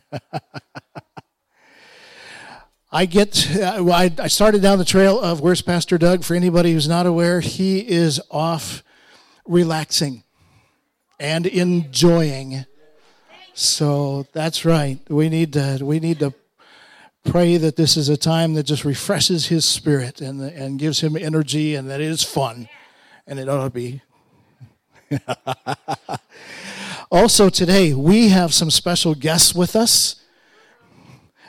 I get, uh, I started down the trail of where's Pastor Doug? For anybody who's not aware, he is off relaxing and enjoying. So that's right. We need to, we need to pray that this is a time that just refreshes his spirit and, and gives him energy and that it is fun. And it ought to be. also, today, we have some special guests with us.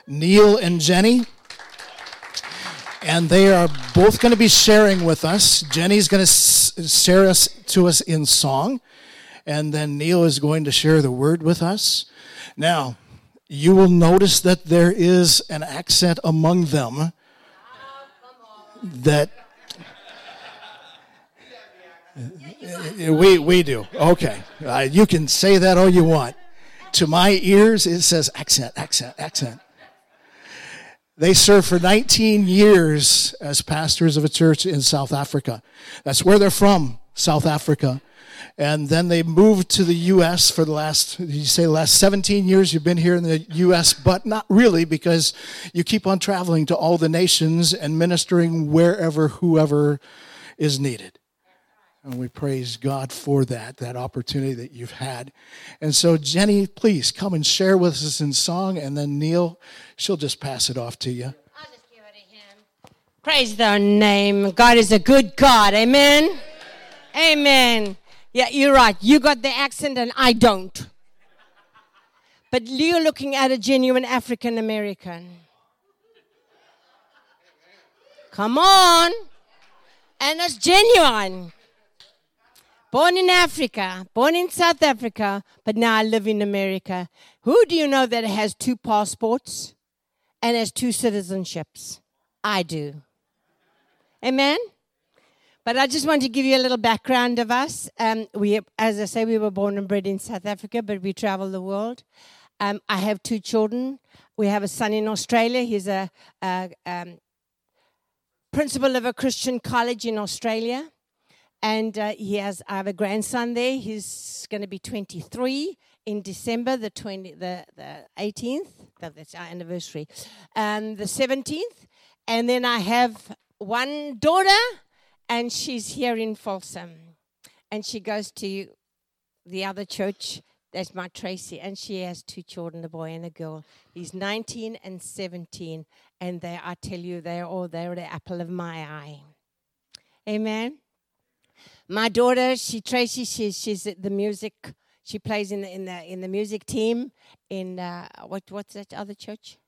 Neil and Jenny. And they are both going to be sharing with us. Jenny's going to share us to us in song, and then Neil is going to share the word with us. Now, you will notice that there is an accent among them ah, that we we do. Okay, uh, you can say that all you want. To my ears, it says accent, accent, accent. They served for 19 years as pastors of a church in South Africa. That's where they're from, South Africa. And then they moved to the U.S. for the last, you say last 17 years you've been here in the U.S., but not really because you keep on traveling to all the nations and ministering wherever, whoever is needed. And we praise God for that, that opportunity that you've had. And so, Jenny, please come and share with us in song. And then Neil, she'll just pass it off to you. Praise the name. God is a good God. Amen. Amen. Yeah, you're right. You got the accent and I don't. But you're looking at a genuine African American. Come on. And it's genuine. Born in Africa, born in South Africa, but now I live in America. Who do you know that has two passports and has two citizenships? I do. Amen? But I just want to give you a little background of us. Um, we, as I say, we were born and bred in South Africa, but we travel the world. Um, I have two children. We have a son in Australia. He's a, a um, principal of a Christian college in Australia and uh, he has I have a grandson there. He's going to be 23 in December, the 20, the, the 18th. That's our anniversary, and the 17th. And then I have one daughter, and she's here in Folsom, and she goes to the other church. That's my Tracy, and she has two children, a boy and a girl. He's 19 and 17, and they, I tell you, they're all they're the apple of my eye. Amen. My daughter, she Tracy, she's she's the music. She plays in the in the in the music team in uh, what what's that other church?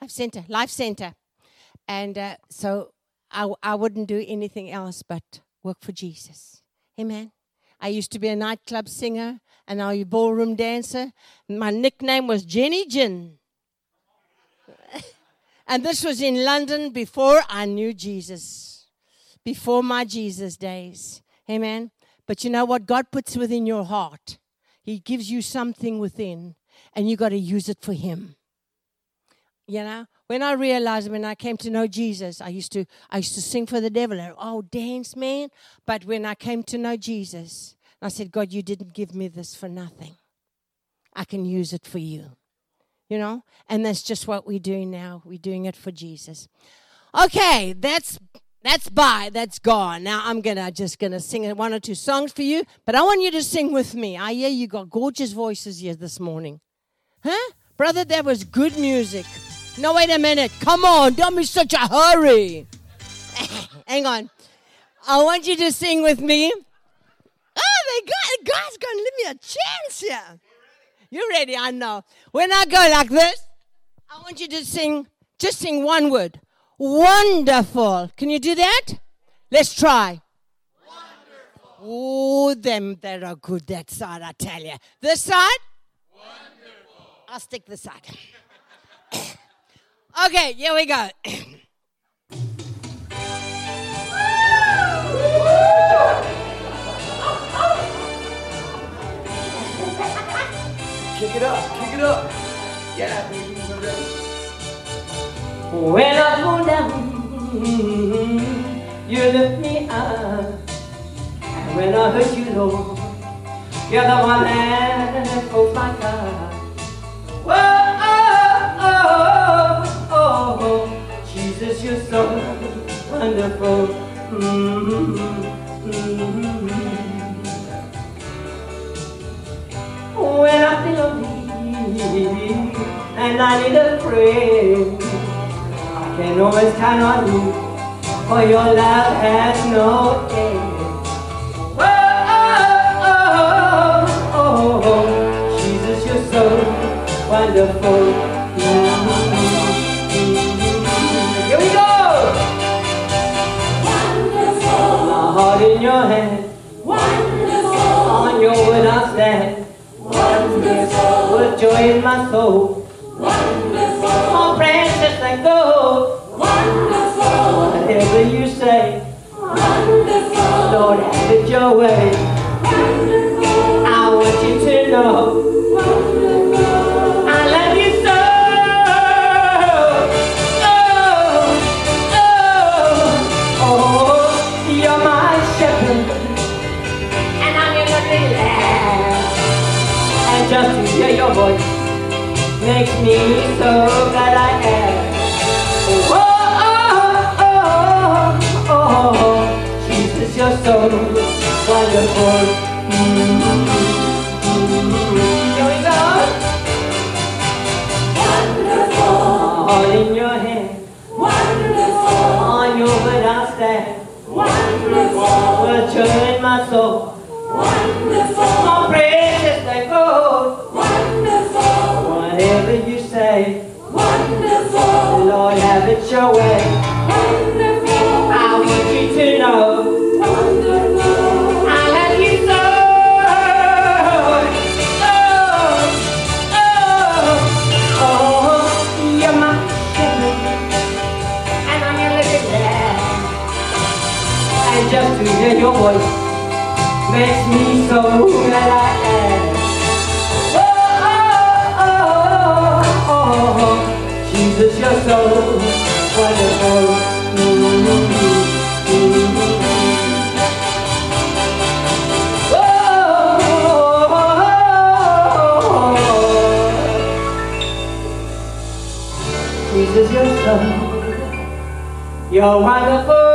Life Center, Life Center, and uh, so I I wouldn't do anything else but work for Jesus. Amen. I used to be a nightclub singer and now a ballroom dancer. My nickname was Jenny Jin. and this was in London before I knew Jesus before my Jesus days. Amen. But you know what? God puts within your heart. He gives you something within, and you got to use it for Him. You know, when I realized when I came to know Jesus, I used to I used to sing for the devil. Oh, dance, man! But when I came to know Jesus, I said, God, you didn't give me this for nothing. I can use it for you. You know, and that's just what we're doing now. We're doing it for Jesus. Okay, that's that's by, that's gone. Now I'm gonna just gonna sing one or two songs for you, but I want you to sing with me. I hear you got gorgeous voices here this morning. Huh? Brother, that was good music. No, wait a minute. Come on, don't be such a hurry. Hang on. I want you to sing with me. Oh, they God, God's gonna give me a chance here. You ready? I know. When I go like this, I want you to sing, just sing one word. Wonderful. Can you do that? Let's try. Wonderful. Oh, them that are good that side, I tell you. This side? Wonderful. I'll stick this side. okay, here we go. Kick it up, kick it up. Yeah. When I fall down, you lift me up. And when I hurt you, Lord, you're the one that holds my cup. Whoa, oh, oh, oh, Jesus, you're so wonderful. Mm-hmm, mm-hmm. When I feel lonely and I need a friend. I can always count on you, for your love has no end. Oh, oh, oh, oh, Jesus, you're so wonderful. Here we go! My heart in your hand, on your word I stand. With joy in my soul, more precious than gold. Whatever you say, Wonderful. Lord, have it your way. Wonderful. I want you to know I love you so. Oh, oh, oh, you're my shepherd, and I'm in the land. And just to hear your voice makes me so glad I am. So wonderful. Here we go. All in your hand, on your word I stand. What joy in my soul, precious than gold. Whatever you say, Wonderful. Lord, have it your way. Makes me so that I am. Oh, oh, oh, oh, oh, Jesus, you're so wonderful. Oh, oh, oh, oh Jesus, you're so, you're wonderful.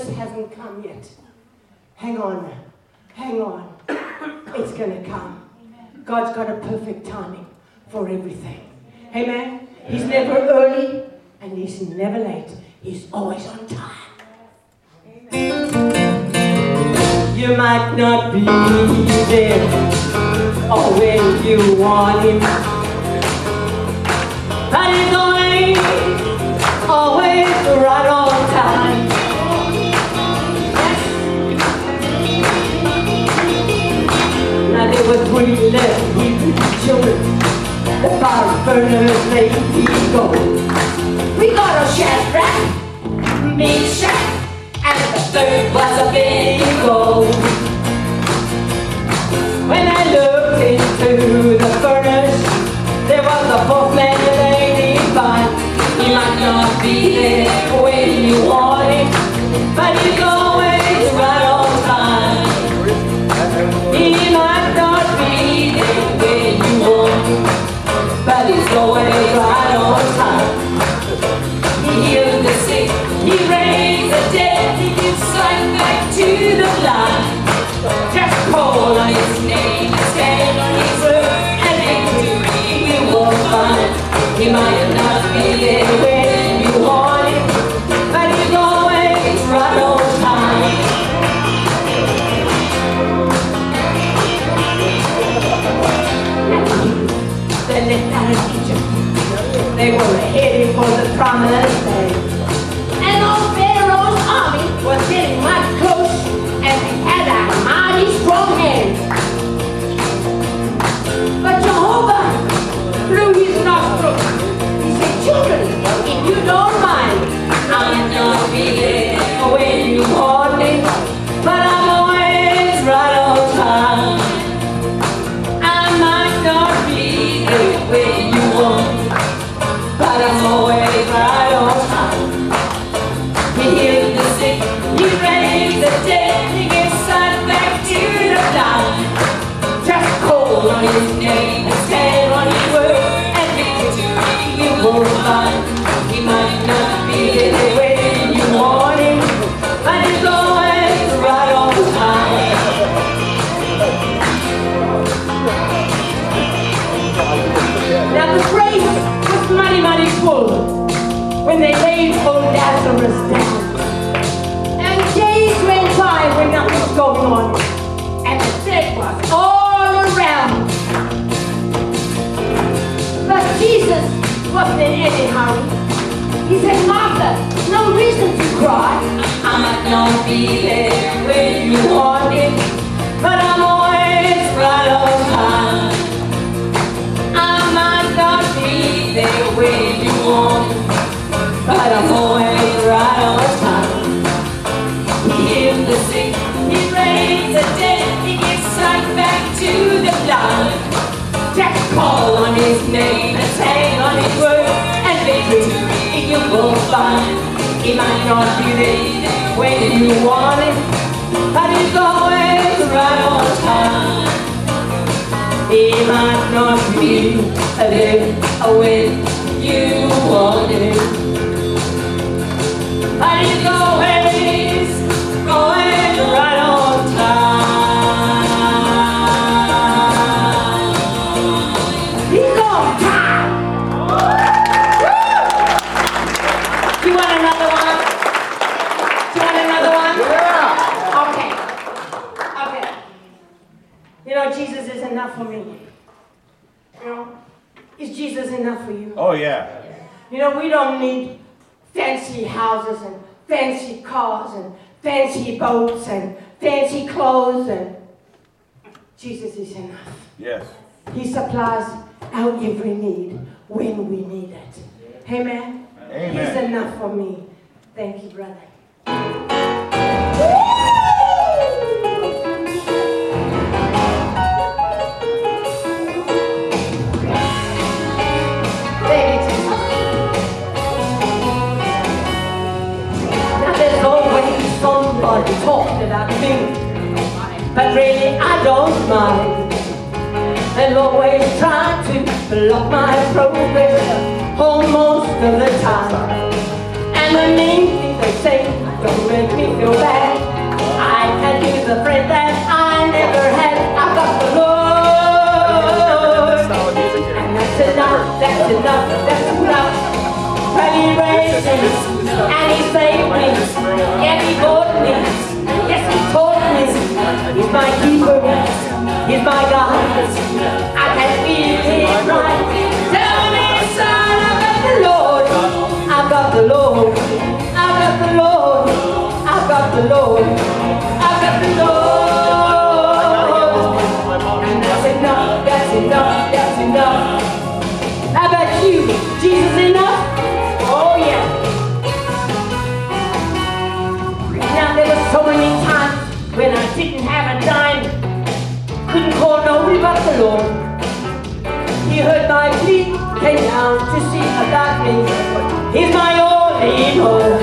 Just hasn't come yet. Hang on. Hang on. It's going to come. God's got a perfect timing for everything. Amen. He's never early and he's never late. He's always on time. You might not be there or when you want him, but he's always, always right on Were three left Hebrew children. The fire burners made me go. We got a Shadrach, Meshach, and the third was Abednego. When I looked into the furnace, there was a fourth man didn't find. He might not be there when you want him, but he's always promise. they laid old Lazarus down. And days went by when nothing was going on. And the dead was all around. But Jesus wasn't in any hurry. He said, Martha, no reason to cry. I might not be there when you want. Be there when you want it, but he's always right on time. He might not be there when you want it, but he's always, we don't need fancy houses and fancy cars and fancy boats and fancy clothes and Jesus is enough. Yes. He supplies our every need when we need it. Amen. Amen. He's enough for me. Thank you, brother. But really I don't mind. They'll always try to block my progress almost of the time. And the mean things they say don't make me feel bad. I can use a friend that I never had. I've got the Lord. And that's enough, that's enough, that's enough. But he raised me and he saved me. Yeah, he bought me. He's my keeper. He's my God. I can feel him right. Tell me, son, I've got the Lord. I've got the Lord. I've got the Lord. I've got the Lord. See about me. He's my only hope.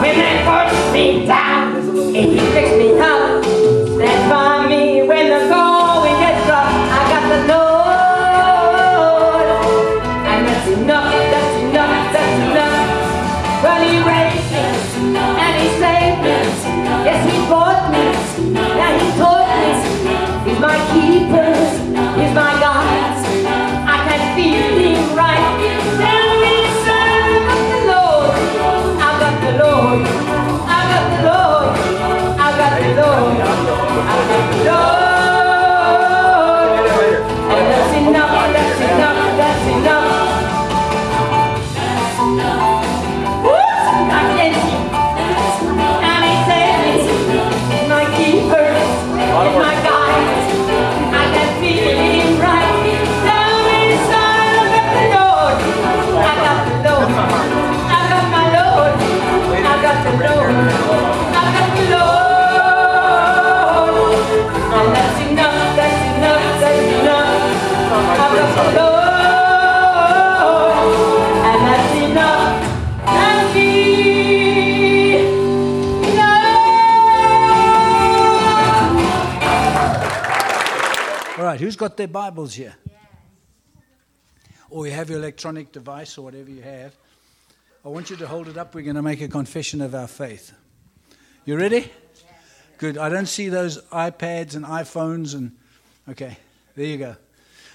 When they forced me down, he fixed me up. Lord. I've got the Lord. I've got the Lord. I've got the Lord. Their Bibles here? Or you have your electronic device or whatever you have. I want you to hold it up. We're going to make a confession of our faith. You ready? Good. I don't see those iPads and iPhones and. Okay, there you go.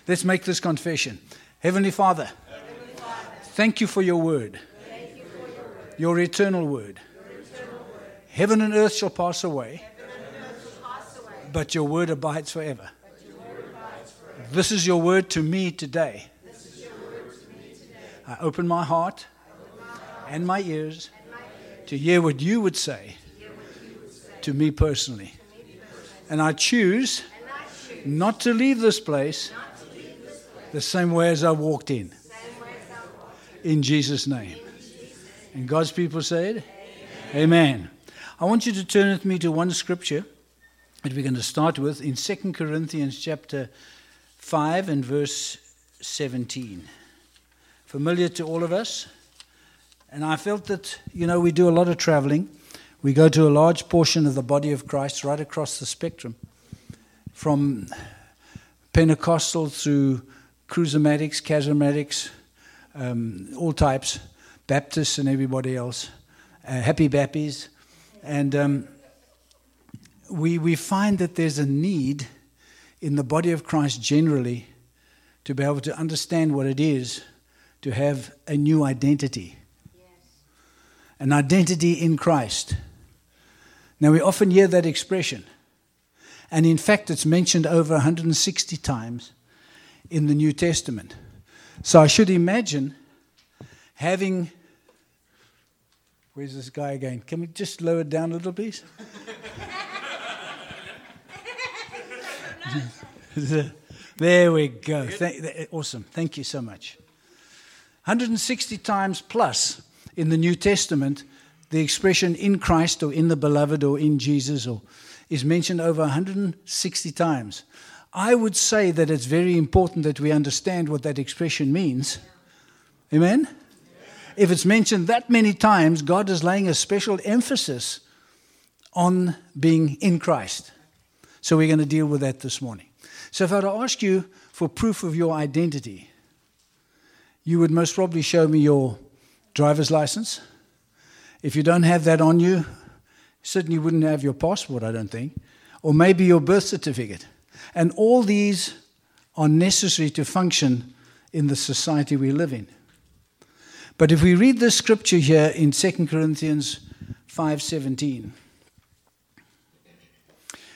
Let's make this confession. Heavenly Father, thank you for your word, your eternal word. Heaven and earth shall pass away, but your word abides forever. This is your word to me today. I open my heart and my ears to hear what you would say to me personally. And I choose not to leave this place the same way as I walked in. In Jesus' name. And God's people said, Amen. I want you to turn with me to one scripture that we're going to start with in 2 Corinthians chapter 5 and verse 17. Familiar to all of us. And I felt that, you know, we do a lot of traveling. We go to a large portion of the body of Christ right across the spectrum from Pentecostal through charismatics, charismatics, um, all types, Baptists and everybody else, uh, happy Bappies. And um, we, we find that there's a need in the body of Christ generally to be able to understand what it is to have a new identity. An identity in Christ. Now, we often hear that expression. And in fact, it's mentioned over 160 times in the New Testament. So I should imagine having. Where's this guy again? Can we just lower it down a little, please? there we go. Thank, eh, awesome. Thank you so much. 160 times plus in the New Testament, the expression in Christ or in the beloved or in Jesus or is mentioned over 160 times. I would say that it's very important that we understand what that expression means. Amen? If it's mentioned that many times, God is laying a special emphasis on being in Christ. So we're going to deal with that this morning. So if I were to ask you for proof of your identity, you would most probably show me your driver's license. If you don't have that on you, certainly wouldn't have your passport, I don't think, or maybe your birth certificate. And all these are necessary to function in the society we live in. But if we read this scripture here in 2 Corinthians 5:17,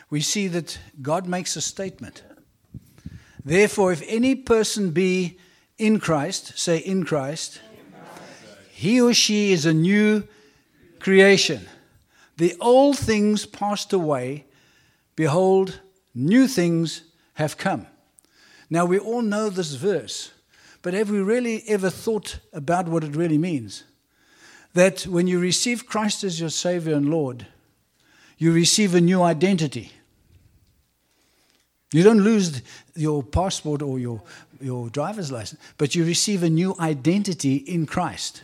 we see that God makes a statement. Therefore, if any person be in Christ, say in Christ, he or she is a new creation. The old things passed away. Behold, new things have come. Now, we all know this verse, but have we really ever thought about what it really means? That when you receive Christ as your Savior and Lord, you receive a new identity. You don't lose your passport or your, your driver's license, but you receive a new identity in Christ.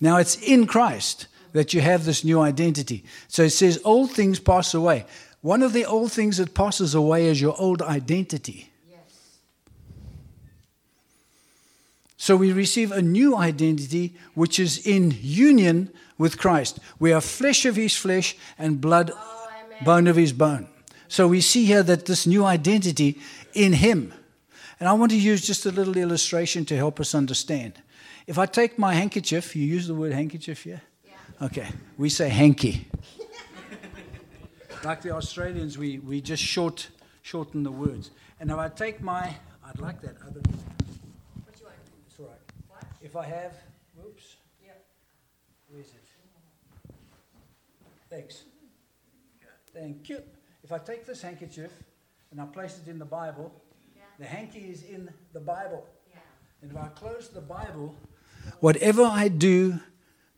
Now, it's in Christ that you have this new identity. So it says, Old things pass away. One of the old things that passes away is your old identity. Yes. So we receive a new identity which is in union with Christ. We are flesh of his flesh and blood, oh, bone of his bone. So we see here that this new identity in him. And I want to use just a little illustration to help us understand. If I take my handkerchief, you use the word handkerchief here? Yeah? Okay, we say hanky. like the Australians, we, we just short, shorten the words. And if I take my, I'd like that other. What you want? It's all right. What? If I have, whoops. Yeah. Where is it? Thanks. Mm-hmm. Thank you. If I take this handkerchief and I place it in the Bible, yeah. the hanky is in the Bible. Yeah. And if I close the Bible, whatever I do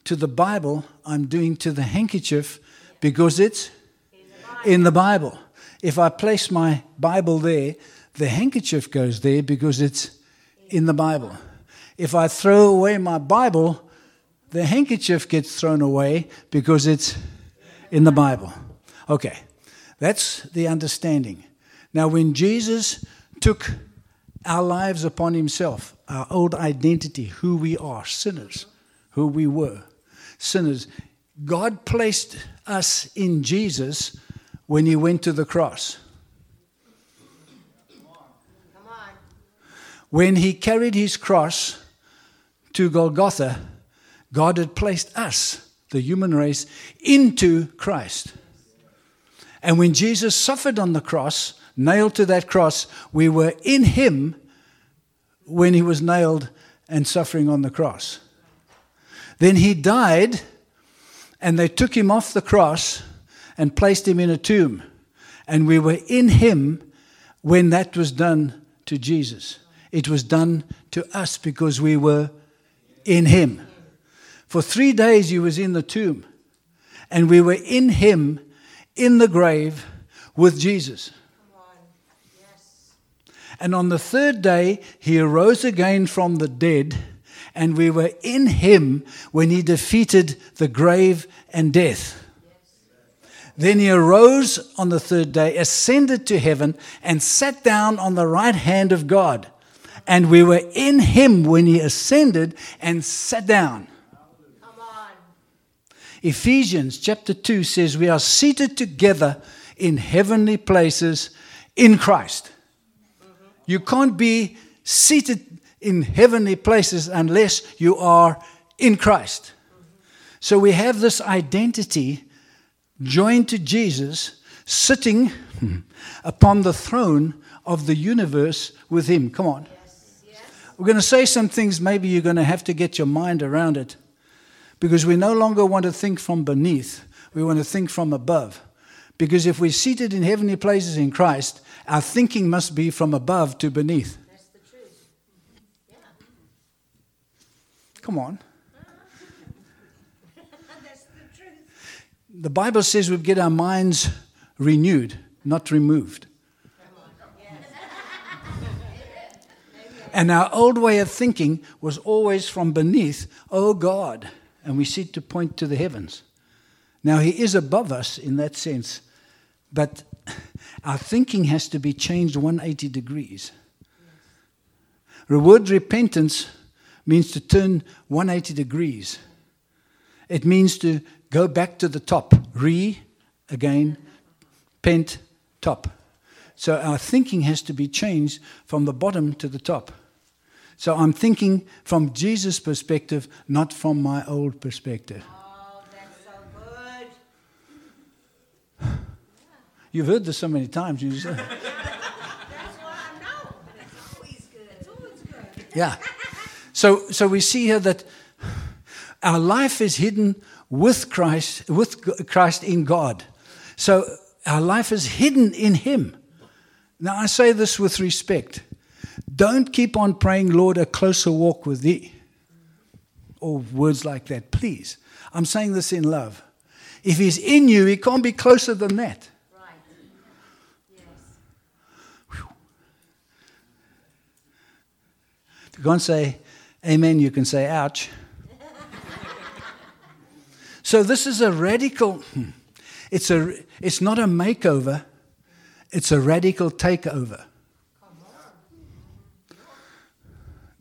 to the Bible, I'm doing to the handkerchief because it's in the Bible. If I place my Bible there, the handkerchief goes there because it's in the Bible. If I throw away my Bible, the handkerchief gets thrown away because it's in the Bible. Okay. That's the understanding. Now, when Jesus took our lives upon himself, our old identity, who we are, sinners, who we were, sinners, God placed us in Jesus when he went to the cross. When he carried his cross to Golgotha, God had placed us, the human race, into Christ. And when Jesus suffered on the cross, nailed to that cross, we were in him when he was nailed and suffering on the cross. Then he died, and they took him off the cross and placed him in a tomb. And we were in him when that was done to Jesus. It was done to us because we were in him. For three days he was in the tomb, and we were in him in the grave with Jesus. And on the third day, he arose again from the dead, and we were in him when he defeated the grave and death. Then he arose on the third day, ascended to heaven, and sat down on the right hand of God. And we were in him when he ascended and sat down. Ephesians chapter 2 says, We are seated together in heavenly places in Christ. You can't be seated in heavenly places unless you are in Christ. So we have this identity joined to Jesus, sitting upon the throne of the universe with Him. Come on. We're going to say some things, maybe you're going to have to get your mind around it because we no longer want to think from beneath, we want to think from above. Because if we're seated in heavenly places in Christ, our thinking must be from above to beneath. That's the truth. Yeah. Come on. That's the truth. The Bible says we get our minds renewed, not removed. And our old way of thinking was always from beneath, oh God. And we seek to point to the heavens. Now, He is above us in that sense, but our thinking has to be changed 180 degrees. The word repentance means to turn 180 degrees. It means to go back to the top. Re, again, pent, top. So our thinking has to be changed from the bottom to the top. So I'm thinking from Jesus' perspective, not from my old perspective. Oh, that's so good. You've heard this so many times. You just, That's what I know. It's always good. Always good. yeah. So, so we see here that our life is hidden with Christ, with Christ in God. So our life is hidden in Him. Now I say this with respect. Don't keep on praying, Lord, a closer walk with Thee, or words like that, please. I'm saying this in love. If He's in you, He can't be closer than that. Right. Yes. If you can't say amen, you can say ouch. so this is a radical, hmm, it's, a, it's not a makeover, it's a radical takeover.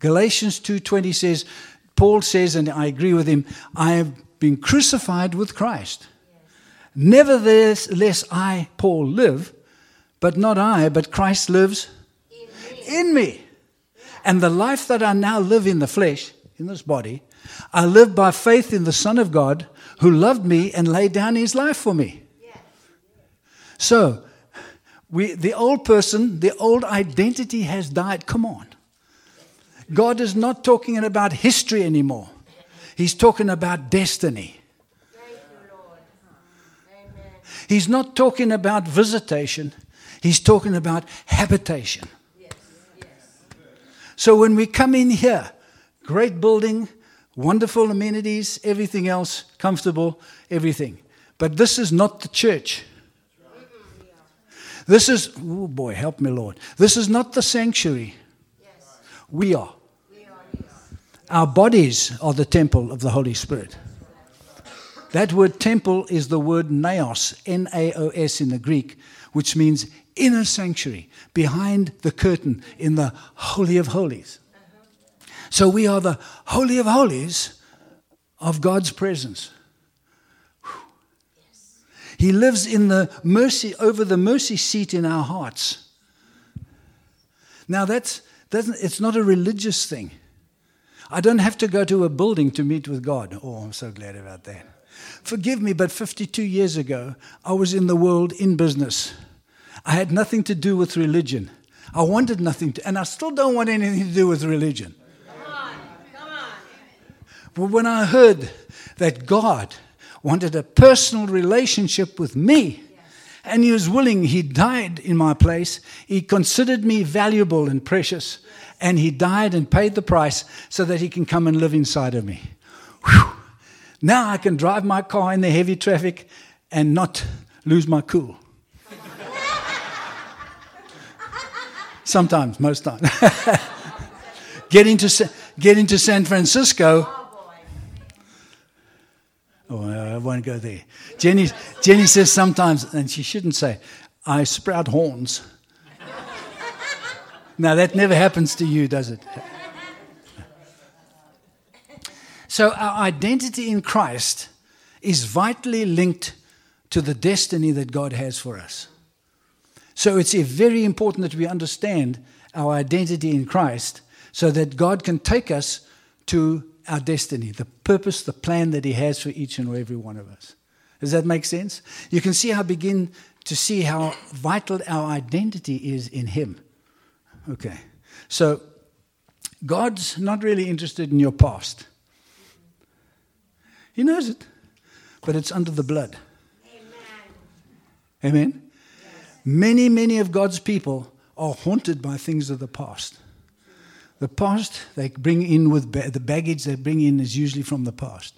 Galatians 2:20 says Paul says and I agree with him I have been crucified with Christ. Nevertheless I Paul live but not I but Christ lives in me. And the life that I now live in the flesh, in this body, I live by faith in the Son of God who loved me and laid down his life for me. So, we, the old person, the old identity has died. Come on. God is not talking about history anymore, He's talking about destiny. He's not talking about visitation, He's talking about habitation. So when we come in here, great building, wonderful amenities, everything else, comfortable, everything. But this is not the church. This is, oh boy, help me, Lord. This is not the sanctuary. We are. Our bodies are the temple of the Holy Spirit. That word temple is the word naos, N A O S in the Greek, which means inner sanctuary, behind the curtain in the Holy of Holies. So we are the Holy of Holies of God's presence. He lives in the mercy over the mercy seat in our hearts. Now that's doesn't it's not a religious thing. I don't have to go to a building to meet with God. Oh, I'm so glad about that. Forgive me, but 52 years ago, I was in the world in business. I had nothing to do with religion. I wanted nothing to, and I still don't want anything to do with religion. Come on, come on. But when I heard that God wanted a personal relationship with me, and He was willing, He died in my place, He considered me valuable and precious, and He died and paid the price so that He can come and live inside of me. Whew. Now I can drive my car in the heavy traffic and not lose my cool. Sometimes, most times. get, into, get into San Francisco. Oh, I won't go there. Jenny, Jenny says sometimes, and she shouldn't say, I sprout horns. now, that never happens to you, does it? So, our identity in Christ is vitally linked to the destiny that God has for us. So, it's very important that we understand our identity in Christ so that God can take us to our destiny, the purpose, the plan that He has for each and every one of us. Does that make sense? You can see how begin to see how vital our identity is in Him. Okay. So, God's not really interested in your past. He knows it, but it's under the blood. Amen. Amen? Many, many of God's people are haunted by things of the past. The past they bring in with ba- the baggage they bring in is usually from the past.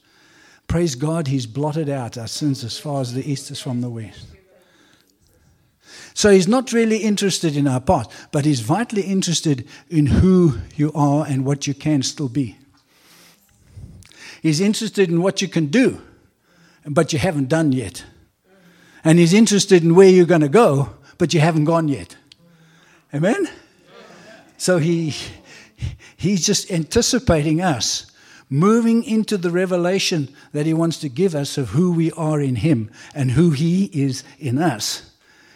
Praise God, He's blotted out our sins as far as the east is from the west. So He's not really interested in our past, but He's vitally interested in who you are and what you can still be. He's interested in what you can do, but you haven't done yet. And He's interested in where you're going to go, but you haven't gone yet. Amen? So He, He's just anticipating us moving into the revelation that He wants to give us of who we are in Him and who He is in us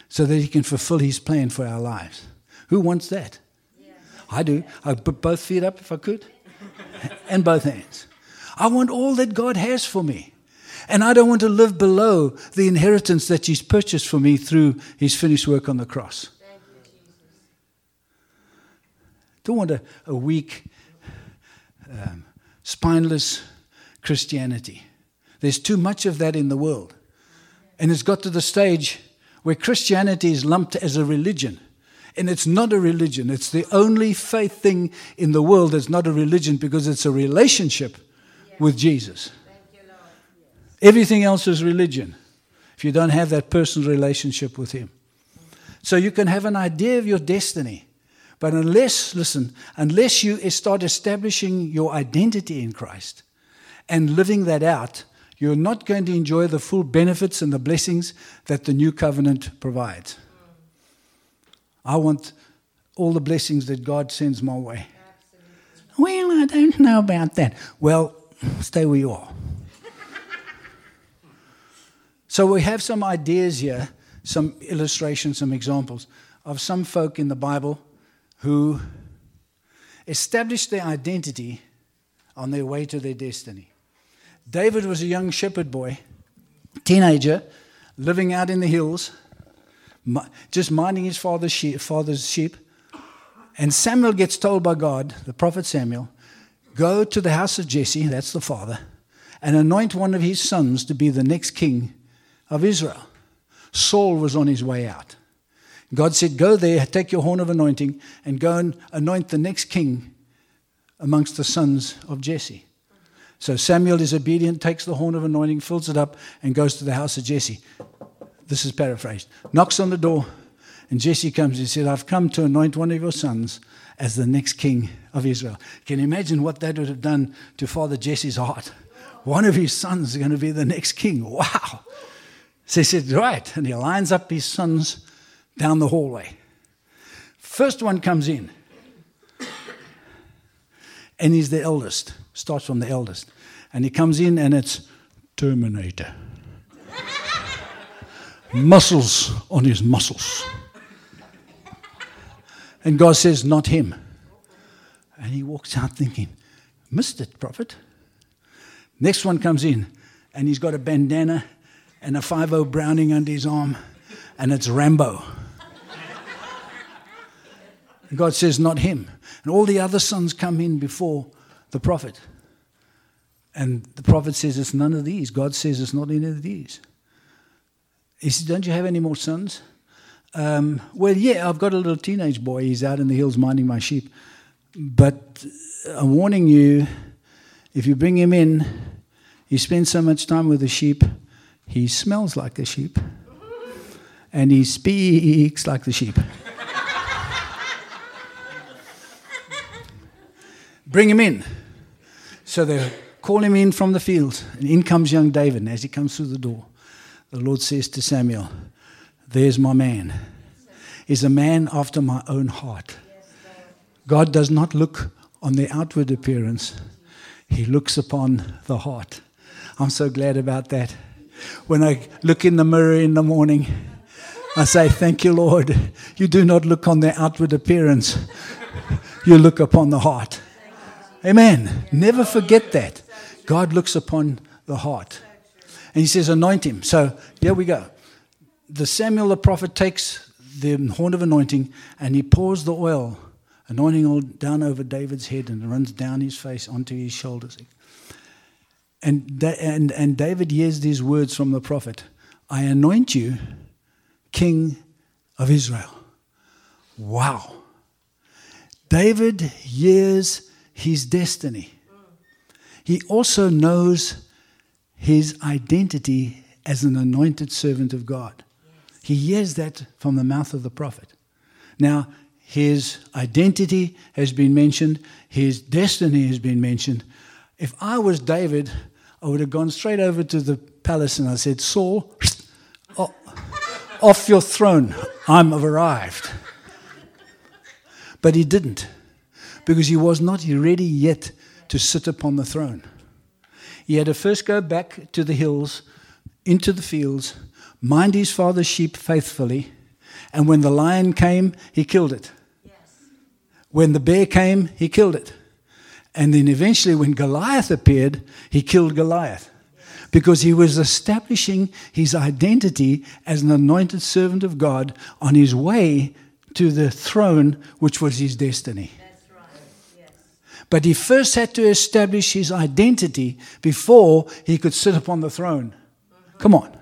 so that He can fulfill His plan for our lives. Who wants that? I do. I'd put both feet up if I could, and both hands. I want all that God has for me. And I don't want to live below the inheritance that He's purchased for me through His finished work on the cross. Don't want a, a weak, um, spineless Christianity. There's too much of that in the world. And it's got to the stage where Christianity is lumped as a religion. And it's not a religion. It's the only faith thing in the world that's not a religion because it's a relationship with Jesus. Everything else is religion if you don't have that personal relationship with Him. So you can have an idea of your destiny, but unless, listen, unless you start establishing your identity in Christ and living that out, you're not going to enjoy the full benefits and the blessings that the new covenant provides. I want all the blessings that God sends my way. Well, I don't know about that. Well, stay where you are. so we have some ideas here, some illustrations, some examples of some folk in the Bible who established their identity on their way to their destiny. David was a young shepherd boy, teenager, living out in the hills, just minding his father's sheep, father's sheep. And Samuel gets told by God, the prophet Samuel, go to the house of Jesse, that's the father, and anoint one of his sons to be the next king of Israel. Saul was on his way out. God said, Go there, take your horn of anointing, and go and anoint the next king amongst the sons of Jesse. So Samuel is obedient, takes the horn of anointing, fills it up, and goes to the house of Jesse. This is paraphrased. Knocks on the door, and Jesse comes and said, I've come to anoint one of your sons as the next king of Israel. Can you imagine what that would have done to Father Jesse's heart? One of his sons is going to be the next king. Wow. So he said, Right. And he lines up his sons down the hallway. First one comes in, and he's the eldest. Starts from the eldest. And he comes in, and it's Terminator. muscles on his muscles. And God says, Not him. And he walks out thinking, Missed it, prophet. Next one comes in, and he's got a bandana and a 5 Browning under his arm, and it's Rambo. And God says, Not him. And all the other sons come in before the prophet. And the prophet says it's none of these. God says it's not any of these. He says, Don't you have any more sons? Um, well, yeah, I've got a little teenage boy. He's out in the hills minding my sheep. But I'm warning you if you bring him in, he spends so much time with the sheep, he smells like the sheep, and he speaks like the sheep. Bring him in. So they call him in from the fields, and in comes young David. And as he comes through the door, the Lord says to Samuel, There's my man. He's a man after my own heart. God does not look on the outward appearance, He looks upon the heart. I'm so glad about that. When I look in the mirror in the morning, I say, Thank you, Lord. You do not look on the outward appearance, you look upon the heart. Amen. Never forget that. God looks upon the heart. And he says, Anoint him. So here we go. The Samuel the prophet takes the horn of anointing and he pours the oil, anointing oil down over David's head and runs down his face onto his shoulders. And, and, and David hears these words from the prophet I anoint you king of Israel. Wow. David hears his destiny. He also knows his identity as an anointed servant of God. He hears that from the mouth of the prophet. Now, his identity has been mentioned, his destiny has been mentioned. If I was David, I would have gone straight over to the palace and I said, Saul, off your throne, I'm arrived. But he didn't, because he was not ready yet to sit upon the throne. He had to first go back to the hills, into the fields, mind his father's sheep faithfully, and when the lion came, he killed it. Yes. When the bear came, he killed it. And then eventually, when Goliath appeared, he killed Goliath because he was establishing his identity as an anointed servant of God on his way to the throne, which was his destiny. But he first had to establish his identity before he could sit upon the throne. Come on.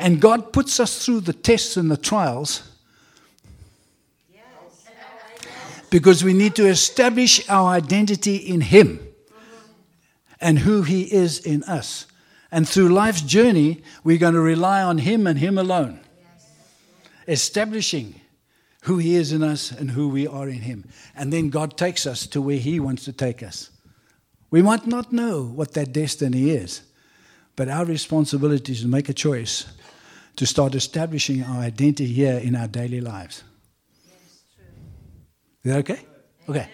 And God puts us through the tests and the trials because we need to establish our identity in Him and who He is in us. And through life's journey, we're going to rely on Him and Him alone, establishing who He is in us and who we are in Him. And then God takes us to where He wants to take us. We might not know what that destiny is, but our responsibility is to make a choice to start establishing our identity here in our daily lives. Is that okay? Okay.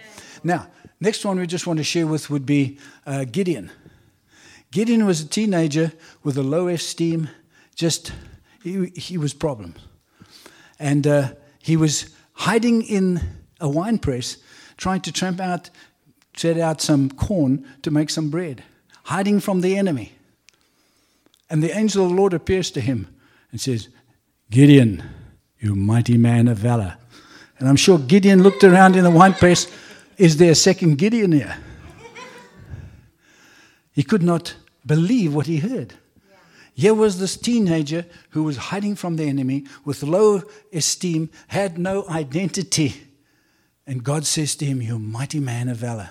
Now, next one we just want to share with would be uh, Gideon. Gideon was a teenager with a low esteem, just, he, he was problems. And uh, he was hiding in a wine press, trying to tramp out, set out some corn to make some bread, hiding from the enemy. And the angel of the Lord appears to him and says, Gideon, you mighty man of valor. And I'm sure Gideon looked around in the wine press. Is there a second Gideon here? He could not believe what he heard. Here was this teenager who was hiding from the enemy with low esteem, had no identity. And God says to him, You mighty man of valor.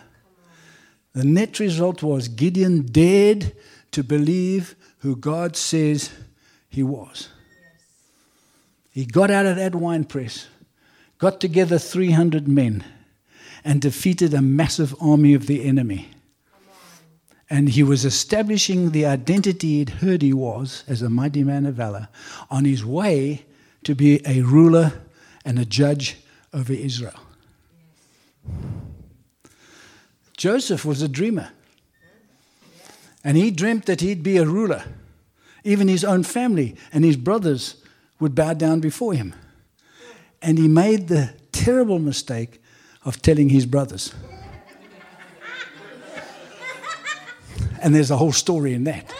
The net result was Gideon dared to believe who God says he was. He got out of that wine press got together 300 men and defeated a massive army of the enemy. And he was establishing the identity he'd heard he was as a mighty man of valor on his way to be a ruler and a judge over Israel. Joseph was a dreamer. And he dreamt that he'd be a ruler. Even his own family and his brothers would bow down before him. And he made the terrible mistake of telling his brothers. And there's a whole story in that.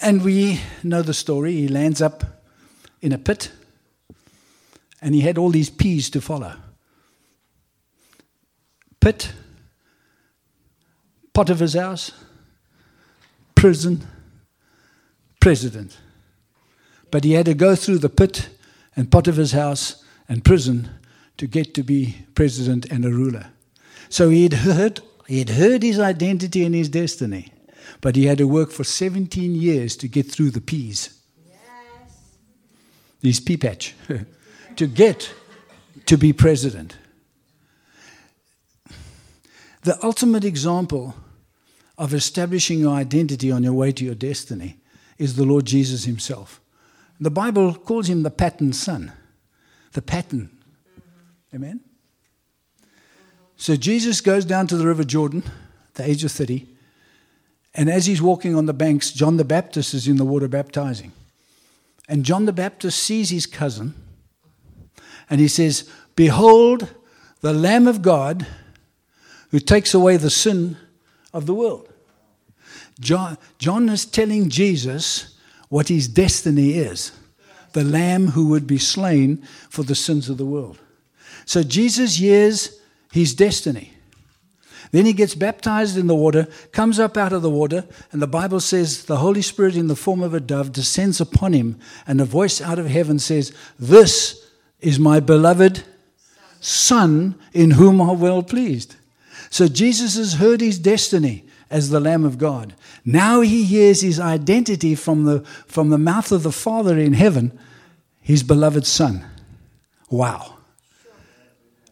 And we know the story. He lands up in a pit, and he had all these peas to follow. Pit, Potiphar's house, prison, president. But he had to go through the pit and Potiphar's house and prison to get to be president and a ruler. So he had heard, he had heard his identity and his destiny, but he had to work for 17 years to get through the P's. These pea patch, to get to be president. The ultimate example of establishing your identity on your way to your destiny is the Lord Jesus Himself. The Bible calls him the pattern son, the pattern. Amen? So Jesus goes down to the River Jordan, the age of 30, and as he's walking on the banks, John the Baptist is in the water baptizing. And John the Baptist sees his cousin, and he says, Behold, the Lamb of God who takes away the sin of the world. John, John is telling Jesus what his destiny is the lamb who would be slain for the sins of the world. So Jesus hears his destiny. Then he gets baptized in the water, comes up out of the water, and the Bible says the Holy Spirit, in the form of a dove, descends upon him, and a voice out of heaven says, This is my beloved Son, in whom I'm well pleased. So Jesus has heard his destiny as the Lamb of God. Now he hears his identity from the, from the mouth of the Father in heaven, his beloved Son. Wow.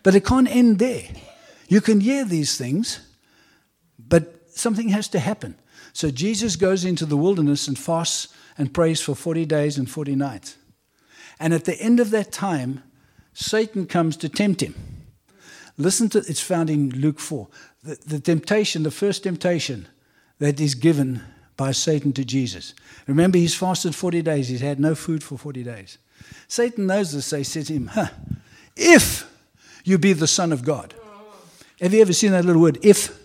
But it can't end there. You can hear these things, but something has to happen. So Jesus goes into the wilderness and fasts and prays for 40 days and 40 nights. And at the end of that time, Satan comes to tempt him. Listen to it's found in Luke 4. The, the temptation, the first temptation that is given by Satan to Jesus. Remember, he's fasted 40 days, he's had no food for 40 days. Satan knows this, so he says to him, huh, if you be the Son of God. Have you ever seen that little word, if?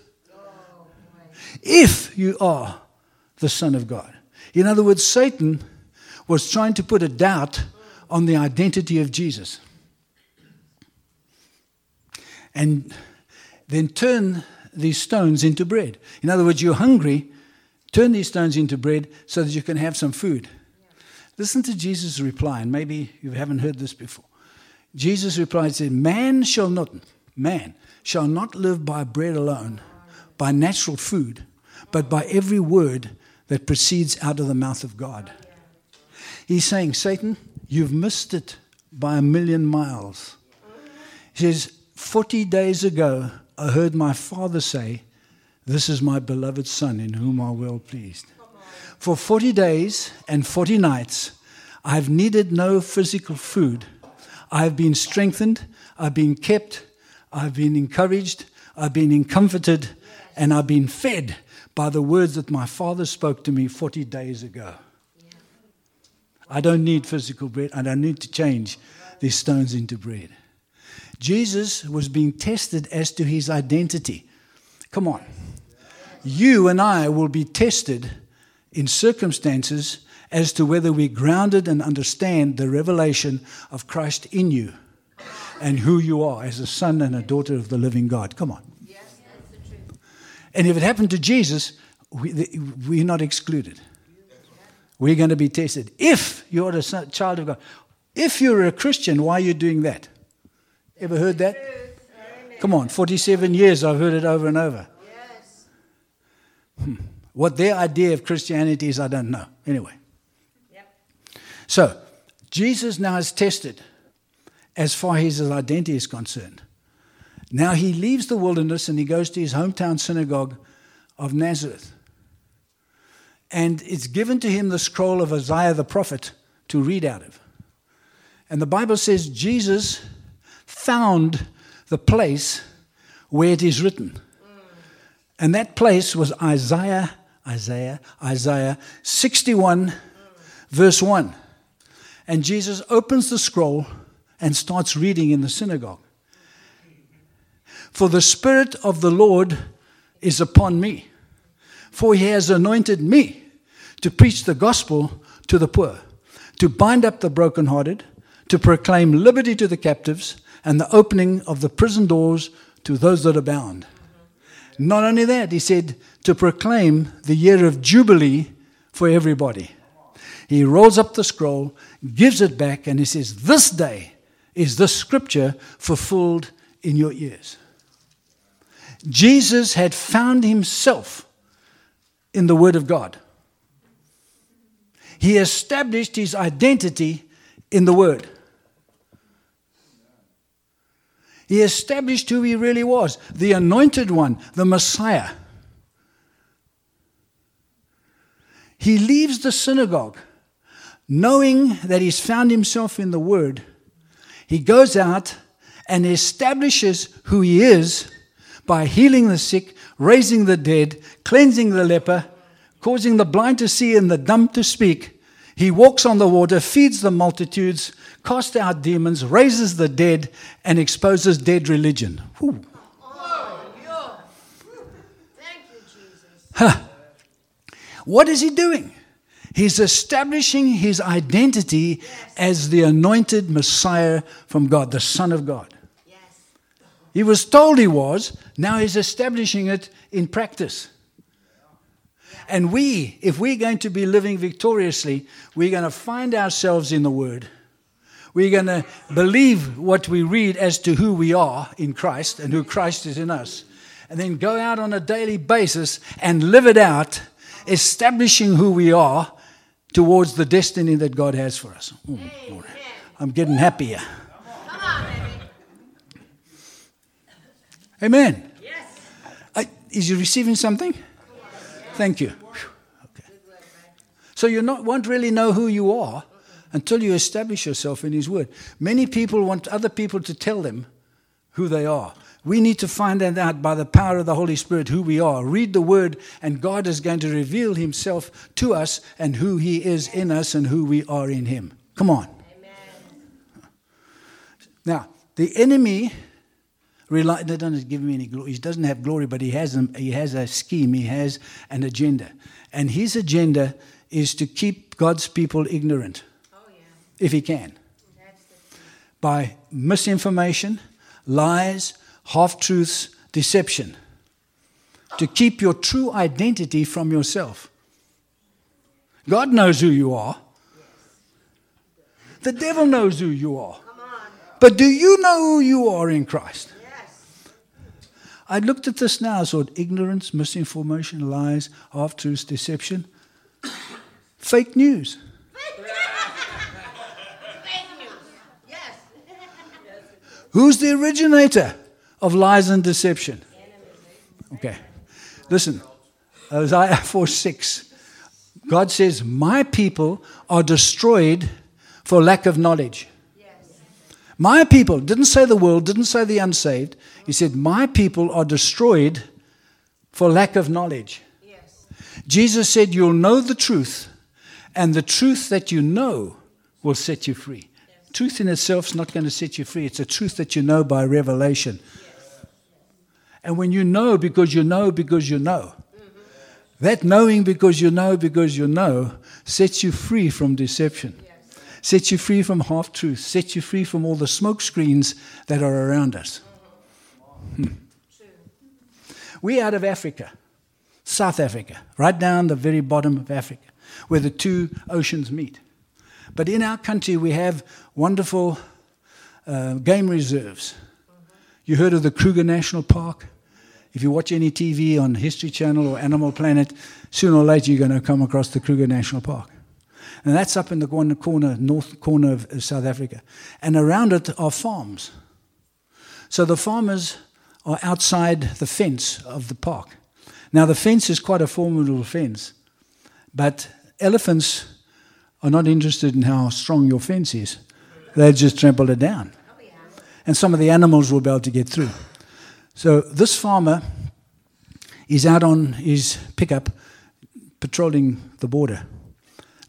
If you are the Son of God. In other words, Satan was trying to put a doubt on the identity of Jesus and then turn these stones into bread. In other words, you're hungry, turn these stones into bread so that you can have some food. Listen to Jesus' reply, and maybe you haven't heard this before. Jesus replied, said, Man shall not, man shall not live by bread alone, by natural food, but by every word that proceeds out of the mouth of God. He's saying, Satan, you've missed it by a million miles. He says, 40 days ago, I heard my father say, This is my beloved son in whom I'm well pleased. For 40 days and 40 nights, I've needed no physical food. I've been strengthened, I've been kept, I've been encouraged, I've been comforted, and I've been fed by the words that my father spoke to me 40 days ago. I don't need physical bread, I don't need to change these stones into bread. Jesus was being tested as to his identity. Come on. You and I will be tested in circumstances as to whether we're grounded and understand the revelation of Christ in you and who you are as a son and a daughter of the living God. Come on. And if it happened to Jesus, we, we're not excluded. We're going to be tested. If you're a child of God, if you're a Christian, why are you doing that? Ever heard that? Come on, 47 years I've heard it over and over. Hmm. What their idea of Christianity is, I don't know. Anyway. So, Jesus now is tested as far as his identity is concerned. Now he leaves the wilderness and he goes to his hometown synagogue of Nazareth. And it's given to him the scroll of Isaiah the prophet to read out of. And the Bible says Jesus found the place where it is written. And that place was Isaiah, Isaiah, Isaiah 61, verse 1. And Jesus opens the scroll and starts reading in the synagogue. For the Spirit of the Lord is upon me, for he has anointed me to preach the gospel to the poor, to bind up the brokenhearted, to proclaim liberty to the captives and the opening of the prison doors to those that are bound. Not only that, he said to proclaim the year of Jubilee for everybody. He rolls up the scroll, gives it back, and he says, This day is this scripture fulfilled in your ears. Jesus had found himself in the Word of God. He established his identity in the Word. He established who he really was the anointed one, the Messiah. He leaves the synagogue knowing that he's found himself in the Word. He goes out and establishes who he is by healing the sick, raising the dead, cleansing the leper, causing the blind to see and the dumb to speak. He walks on the water, feeds the multitudes, casts out demons, raises the dead, and exposes dead religion. Whew. Huh. What is he doing? He's establishing his identity as the anointed Messiah from God, the Son of God. He was told he was, now he's establishing it in practice. And we, if we're going to be living victoriously, we're going to find ourselves in the Word. We're going to believe what we read as to who we are in Christ and who Christ is in us. And then go out on a daily basis and live it out, establishing who we are towards the destiny that God has for us. Oh, I'm getting happier. Amen. Yes. Uh, is you receiving something? Thank you. Okay. So you not, won't really know who you are until you establish yourself in His Word. Many people want other people to tell them who they are. We need to find that out by the power of the Holy Spirit who we are. Read the Word, and God is going to reveal Himself to us and who He is in us and who we are in Him. Come on. Amen. Now, the enemy rely, that doesn't give him any glory. He doesn't have glory, but he has, a, he has a scheme, he has an agenda. And his agenda is to keep God's people ignorant, oh, yeah. if he can, by misinformation, lies, half truths, deception, to keep your true identity from yourself. God knows who you are. The devil knows who you are. But do you know who you are in Christ? I looked at this now, I saw ignorance, misinformation, lies, half truths, deception, fake news. Who's the originator of lies and deception? Okay. Listen, Isaiah 4 6. God says, My people are destroyed for lack of knowledge. My people, didn't say the world, didn't say the unsaved. He said, My people are destroyed for lack of knowledge. Yes. Jesus said, You'll know the truth, and the truth that you know will set you free. Truth in itself is not going to set you free, it's a truth that you know by revelation. Yes. And when you know because you know because you know, mm-hmm. that knowing because you know because you know sets you free from deception sets you free from half truth, sets you free from all the smoke screens that are around us. Hmm. We out of Africa, South Africa, right down the very bottom of Africa, where the two oceans meet. But in our country, we have wonderful uh, game reserves. You heard of the Kruger National Park? If you watch any TV on History Channel or Animal Planet, sooner or later you're going to come across the Kruger National Park. And that's up in the corner, north corner of South Africa. And around it are farms. So the farmers are outside the fence of the park. Now, the fence is quite a formidable fence, but elephants are not interested in how strong your fence is. They'll just trample it down. Oh, and some of the animals will be able to get through. So this farmer is out on his pickup patrolling the border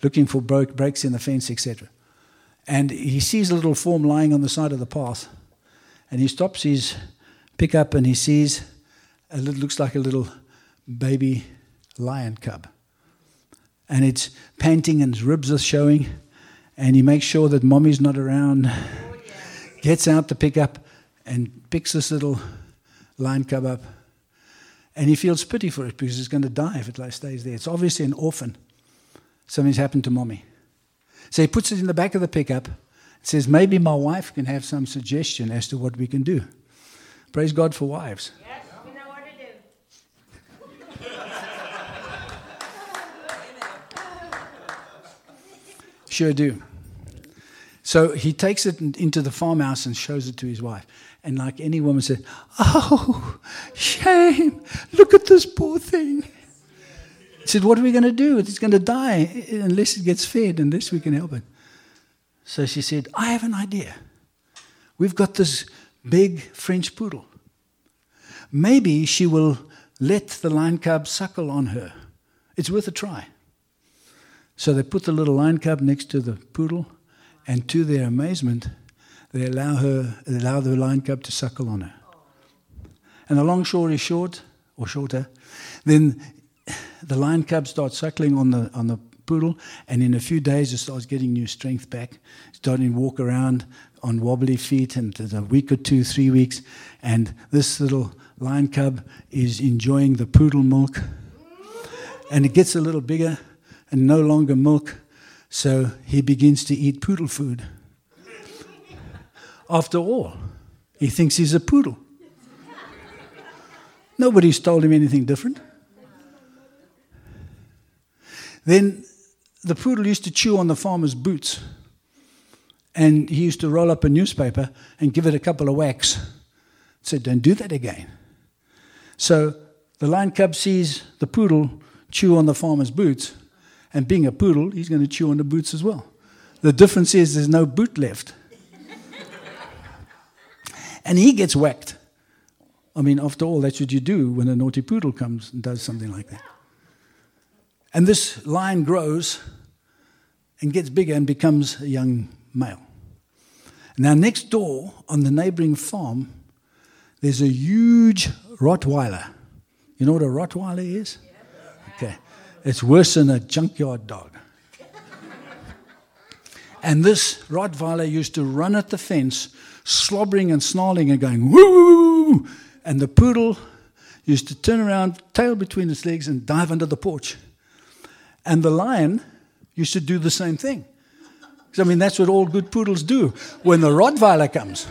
looking for breaks in the fence, etc. And he sees a little form lying on the side of the path. And he stops his pickup and he sees a little, looks like a little baby lion cub. And it's panting and its ribs are showing. And he makes sure that mommy's not around, oh, gets out the pickup and picks this little lion cub up And he feels pity for it because it's going to die if it stays there. It's obviously an orphan. Something's happened to mommy. So he puts it in the back of the pickup and says, Maybe my wife can have some suggestion as to what we can do. Praise God for wives. Yes, we know what to do. Sure do. So he takes it into the farmhouse and shows it to his wife. And like any woman said, Oh, shame. Look at this poor thing. He said, What are we going to do? It's going to die unless it gets fed, unless we can help it. So she said, I have an idea. We've got this big French poodle. Maybe she will let the lion cub suckle on her. It's worth a try. So they put the little lion cub next to the poodle, and to their amazement, they allow her, they allow the lion cub to suckle on her. And the long story short, or shorter, then the lion cub starts suckling on the on the poodle, and in a few days it starts getting new strength back, starting to walk around on wobbly feet, and a week or two, three weeks, and this little lion cub is enjoying the poodle milk, and it gets a little bigger, and no longer milk, so he begins to eat poodle food. After all, he thinks he's a poodle. Nobody's told him anything different. Then the poodle used to chew on the farmer's boots. And he used to roll up a newspaper and give it a couple of whacks. Said, Don't do that again. So the lion cub sees the poodle chew on the farmer's boots. And being a poodle, he's going to chew on the boots as well. The difference is there's no boot left. And he gets whacked. I mean, after all, that's what you do when a naughty poodle comes and does something like that. And this lion grows and gets bigger and becomes a young male. Now, next door on the neighboring farm, there's a huge Rottweiler. You know what a Rottweiler is? Okay. It's worse than a junkyard dog. And this Rottweiler used to run at the fence, slobbering and snarling and going, woo! And the poodle used to turn around, tail between its legs, and dive under the porch. And the lion used to do the same thing. I mean, that's what all good poodles do when the Rottweiler comes.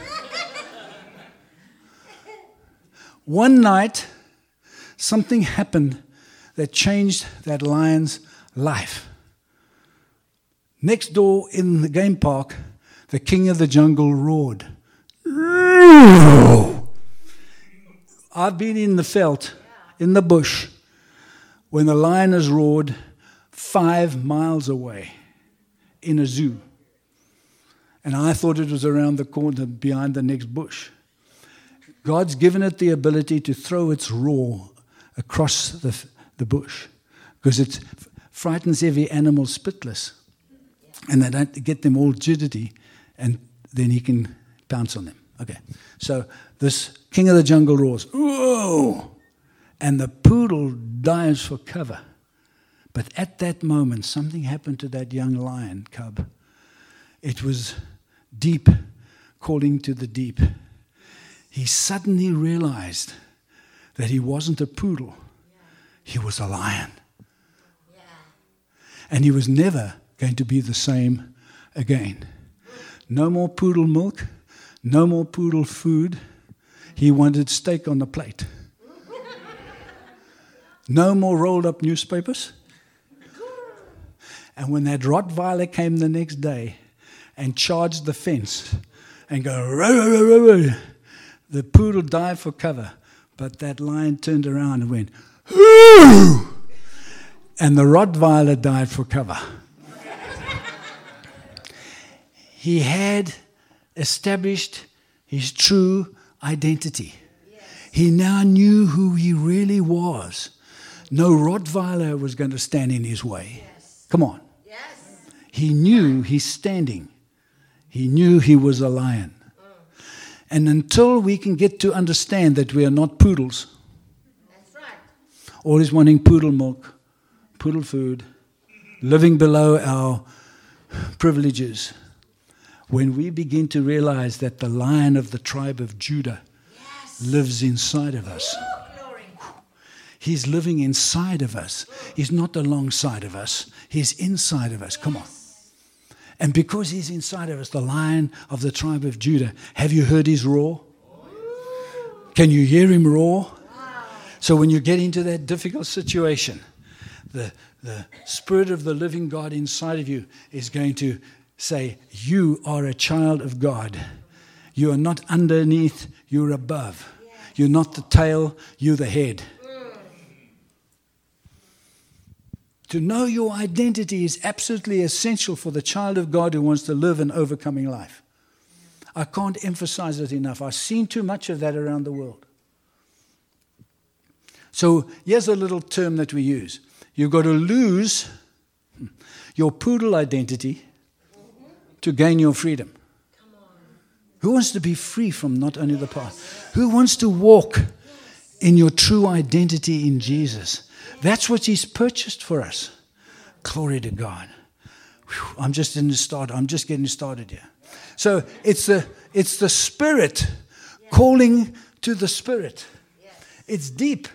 One night, something happened that changed that lion's life. Next door in the game park, the king of the jungle roared. I've been in the veld, in the bush, when the lion has roared five miles away in a zoo. And I thought it was around the corner behind the next bush. God's given it the ability to throw its roar across the, the bush because it frightens every animal spitless. And they don't get them all jittery, and then he can pounce on them. Okay, so this king of the jungle roars, Whoa! And the poodle dives for cover. But at that moment, something happened to that young lion cub. It was deep calling to the deep. He suddenly realized that he wasn't a poodle, he was a lion. And he was never going to be the same again. No more poodle milk, no more poodle food. He wanted steak on the plate. No more rolled up newspapers. And when that Rottweiler came the next day and charged the fence and go, row, row, row, row, the poodle dived for cover. But that lion turned around and went, Hoo! and the Rottweiler dived for cover. he had established his true identity. He now knew who he really was. No Rottweiler was going to stand in his way. Come on. He knew he's standing. He knew he was a lion. And until we can get to understand that we are not poodles, right. always wanting poodle milk, poodle food, living below our privileges, when we begin to realize that the lion of the tribe of Judah lives inside of us, oh, He's living inside of us. He's not alongside of us, He's inside of us. Come on. And because He's inside of us, the lion of the tribe of Judah, have you heard His roar? Can you hear Him roar? So when you get into that difficult situation, the, the Spirit of the living God inside of you is going to say, You are a child of God. You are not underneath, you're above. You're not the tail, you're the head. To know your identity is absolutely essential for the child of God who wants to live an overcoming life. I can't emphasize it enough. I've seen too much of that around the world. So here's a little term that we use you've got to lose your poodle identity to gain your freedom. Who wants to be free from not only the past? Who wants to walk in your true identity in Jesus? That's what He's purchased for us. Glory to God. Whew, I'm just in the start. I'm just getting started here. So it's the it's the Spirit calling to the Spirit. It's deep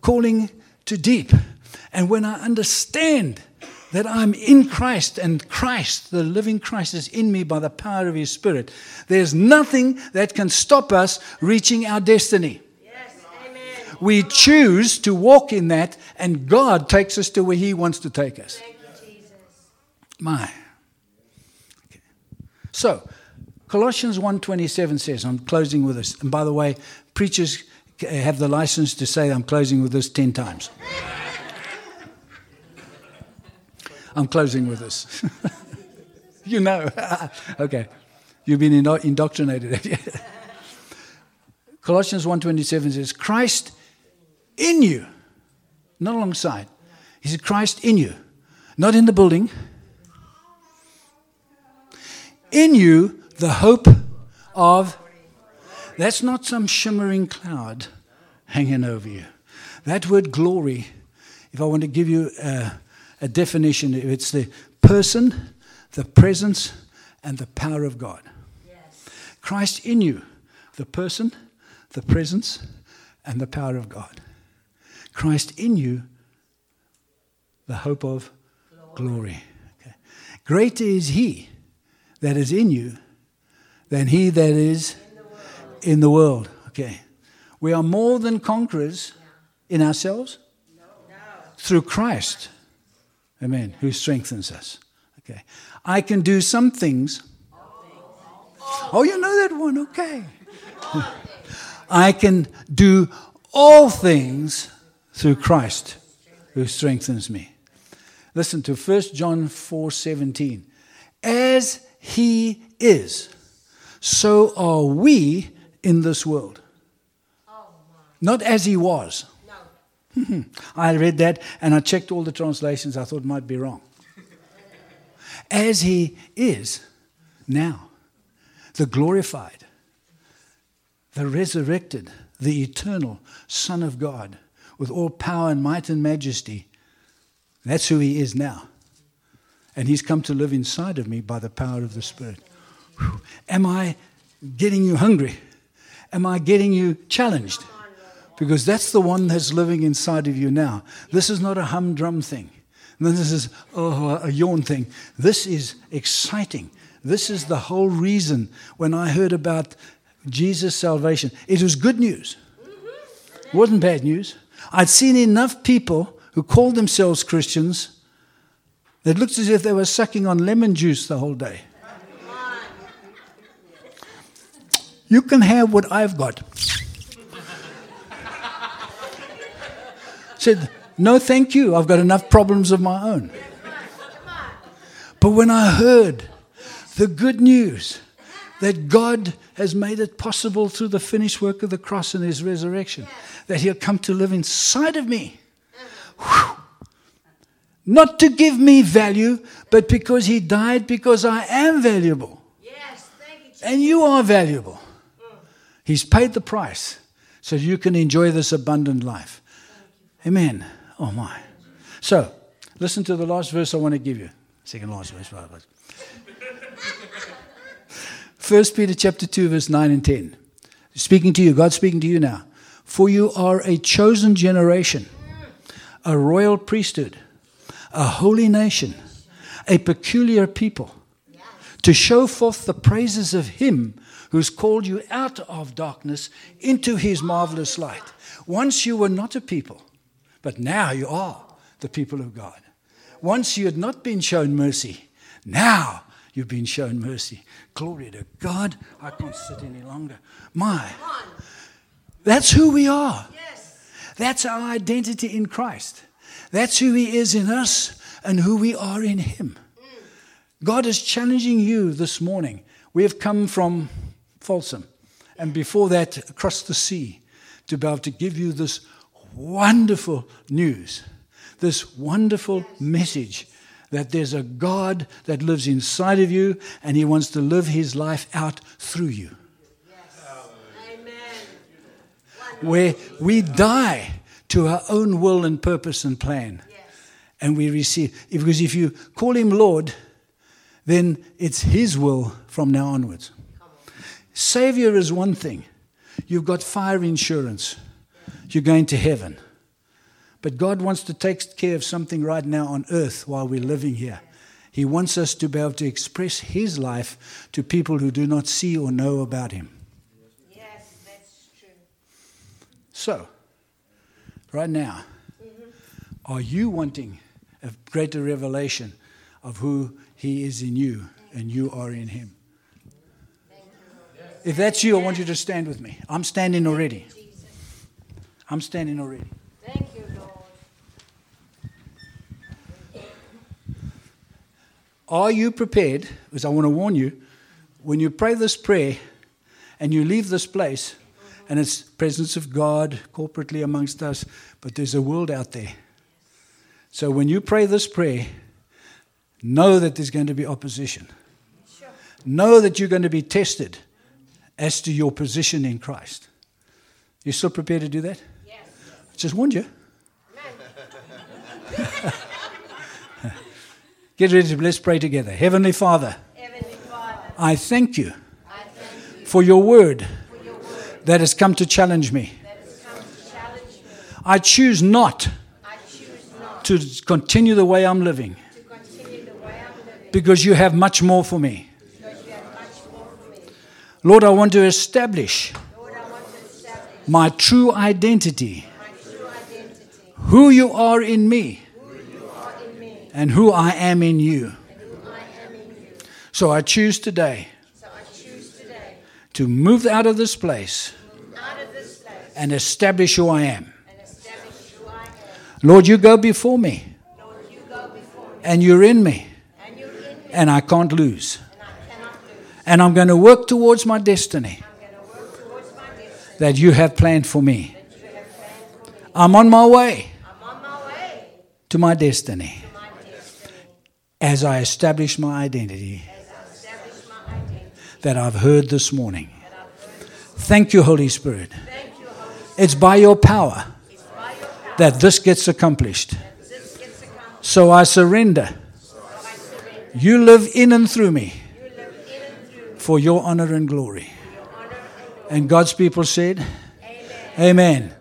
calling to deep. And when I understand that I'm in Christ and Christ, the living Christ, is in me by the power of His Spirit, there's nothing that can stop us reaching our destiny. We choose to walk in that, and God takes us to where He wants to take us. My. Okay. So, Colossians 1:27 says, I'm closing with this. And by the way, preachers have the license to say I'm closing with this 10 times. I'm closing with this. you know. okay. You've been indoctrinated. Colossians 1:27 says, Christ in you, not alongside. He said, Christ in you, not in the building. In you, the hope of. That's not some shimmering cloud hanging over you. That word glory, if I want to give you a, a definition, it's the person, the presence, and the power of God. Yes. Christ in you, the person, the presence, and the power of God. Christ in you, the hope of glory. glory. Okay. Greater is He that is in you than He that is in the world. In the world. Okay. We are more than conquerors in ourselves through Christ. Amen. Who strengthens us. Okay. I can do some things. Oh, you know that one. Okay. I can do all things through Christ who strengthens me. Listen to 1 John 4:17. As he is, so are we in this world. Oh, Not as he was. No. I read that and I checked all the translations. I thought might be wrong. as he is now, the glorified, the resurrected, the eternal Son of God, with all power and might and majesty. That's who he is now. And he's come to live inside of me by the power of the Spirit. Whew. Am I getting you hungry? Am I getting you challenged? Because that's the one that's living inside of you now. This is not a humdrum thing. This is oh, a yawn thing. This is exciting. This is the whole reason when I heard about Jesus' salvation. It was good news. It wasn't bad news. I'd seen enough people who called themselves Christians that looked as if they were sucking on lemon juice the whole day. You can have what I've got. Said, No, thank you. I've got enough problems of my own. But when I heard the good news that God has made it possible through the finished work of the cross and his resurrection, that he'll come to live inside of me. Whew. Not to give me value, but because he died because I am valuable. Yes, thank you, and you are valuable. Mm. He's paid the price so you can enjoy this abundant life. Amen. Oh my. So, listen to the last verse I want to give you. Second last verse. right? First Peter chapter 2, verse 9 and 10. Speaking to you, God speaking to you now. For you are a chosen generation. a royal priesthood, a holy nation, a peculiar people, to show forth the praises of Him who's called you out of darkness into His marvelous light. Once you were not a people, but now you are the people of God. Once you had not been shown mercy, now you've been shown mercy. Glory to God. I can't sit any longer. My. That's who we are. That's our identity in Christ. That's who He is in us and who we are in Him. Mm. God is challenging you this morning. We have come from Folsom and before that across the sea to be able to give you this wonderful news, this wonderful message that there's a God that lives inside of you and He wants to live His life out through you. where we die to our own will and purpose and plan. And we receive, because if you call him Lord, then it's his will from now onwards. Savior is one thing. You've got fire insurance. You're going to heaven. But God wants to take care of something right now on earth while we're living here. He wants us to be able to express His life to people who do not see or know about Him. Yes, that's true. So, right now, are you wanting a greater revelation of who He is in you and you are in Him? If that's you, I want you to stand with me. I'm standing already. I'm standing already. Thank you, Lord. Are you prepared? Because I want to warn you, when you pray this prayer and you leave this place, and it's presence of God corporately amongst us, but there's a world out there. So when you pray this prayer, know that there's going to be opposition. Know that you're going to be tested as to your position in Christ. You still prepared to do that? I just warned you. Get ready to let's pray together. Heavenly Father, Heavenly Father, I thank you I thank you for your word for your word that has come to challenge me. that has come to challenge me. I choose not I choose not to continue the way I'm living to continue the way I'm living because you have much more for me. because you have much more for me. Lord, I want to establish Lord, want to establish my true identity, my true identity, who you are in me, and who I am in you. So I choose today to move out of this place and establish who I am. Lord, you go before me and you're in me, and I can't lose. and I'm going to work towards my destiny that you have planned for me. I'm on my way I'm on my way to my destiny as I establish my identity that I've heard this morning. Thank you, Holy Spirit. It's by your power that this gets accomplished. So I surrender. You live in and through me for your honor and glory. your honor and glory. And God's people said, Amen. Amen.